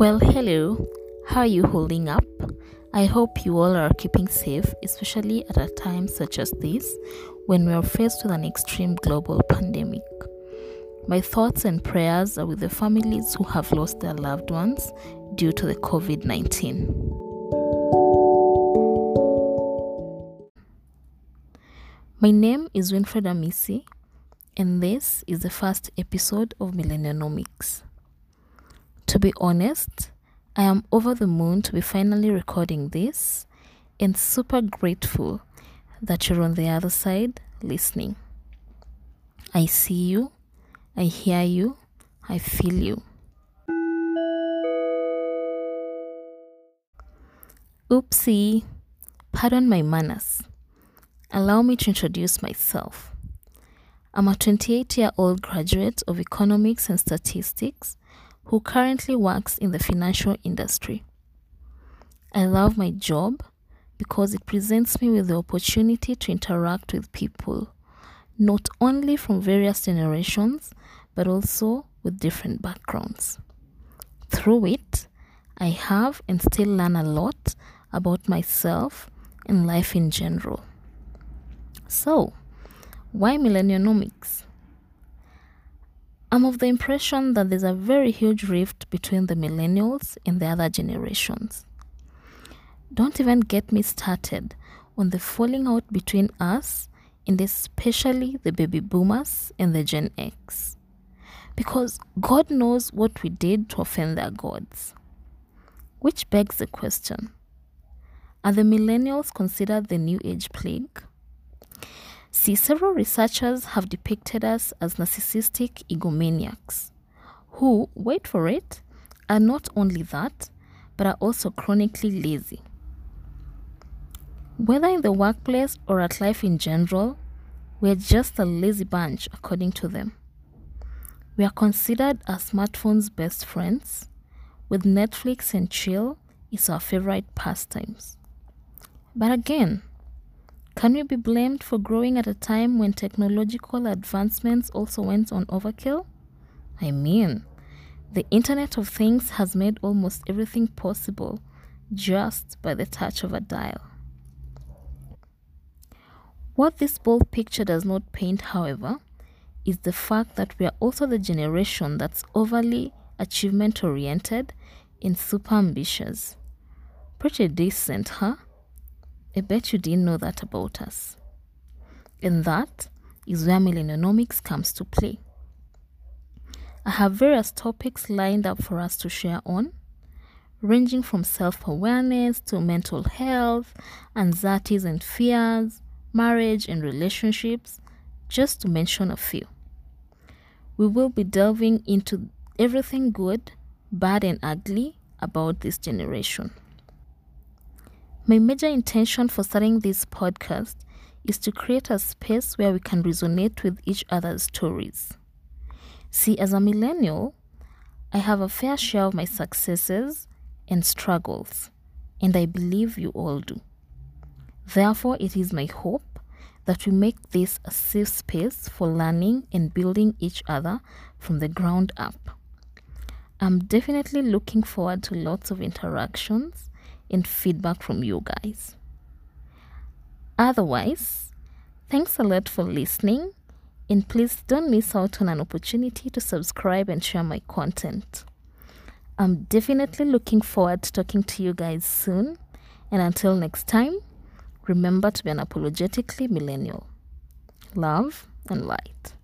Well, hello. How are you holding up? I hope you all are keeping safe, especially at a time such as this when we are faced with an extreme global pandemic. My thoughts and prayers are with the families who have lost their loved ones due to the COVID 19. My name is Winfred Amisi, and this is the first episode of Millennianomics. To be honest, I am over the moon to be finally recording this and super grateful that you're on the other side listening. I see you, I hear you, I feel you. Oopsie, pardon my manners. Allow me to introduce myself. I'm a 28 year old graduate of economics and statistics who currently works in the financial industry. I love my job because it presents me with the opportunity to interact with people, not only from various generations, but also with different backgrounds. Through it, I have and still learn a lot about myself and life in general. So, why millennianomics? I'm of the impression that there's a very huge rift between the millennials and the other generations. Don't even get me started on the falling out between us and especially the baby boomers and the Gen X. Because God knows what we did to offend their gods. Which begs the question Are the millennials considered the new age plague? See, several researchers have depicted us as narcissistic egomaniacs who, wait for it, are not only that, but are also chronically lazy. Whether in the workplace or at life in general, we're just a lazy bunch, according to them. We are considered our smartphone's best friends, with Netflix and chill is our favorite pastimes. But again, can we be blamed for growing at a time when technological advancements also went on overkill? I mean, the Internet of Things has made almost everything possible just by the touch of a dial. What this bold picture does not paint, however, is the fact that we are also the generation that's overly achievement oriented and super ambitious. Pretty decent, huh? I bet you didn't know that about us. And that is where millennianomics comes to play. I have various topics lined up for us to share on, ranging from self awareness to mental health, anxieties and fears, marriage and relationships, just to mention a few. We will be delving into everything good, bad, and ugly about this generation. My major intention for starting this podcast is to create a space where we can resonate with each other's stories. See, as a millennial, I have a fair share of my successes and struggles, and I believe you all do. Therefore, it is my hope that we make this a safe space for learning and building each other from the ground up. I'm definitely looking forward to lots of interactions and feedback from you guys. Otherwise, thanks a lot for listening, and please don't miss out on an opportunity to subscribe and share my content. I'm definitely looking forward to talking to you guys soon, and until next time, remember to be unapologetically millennial. Love and light.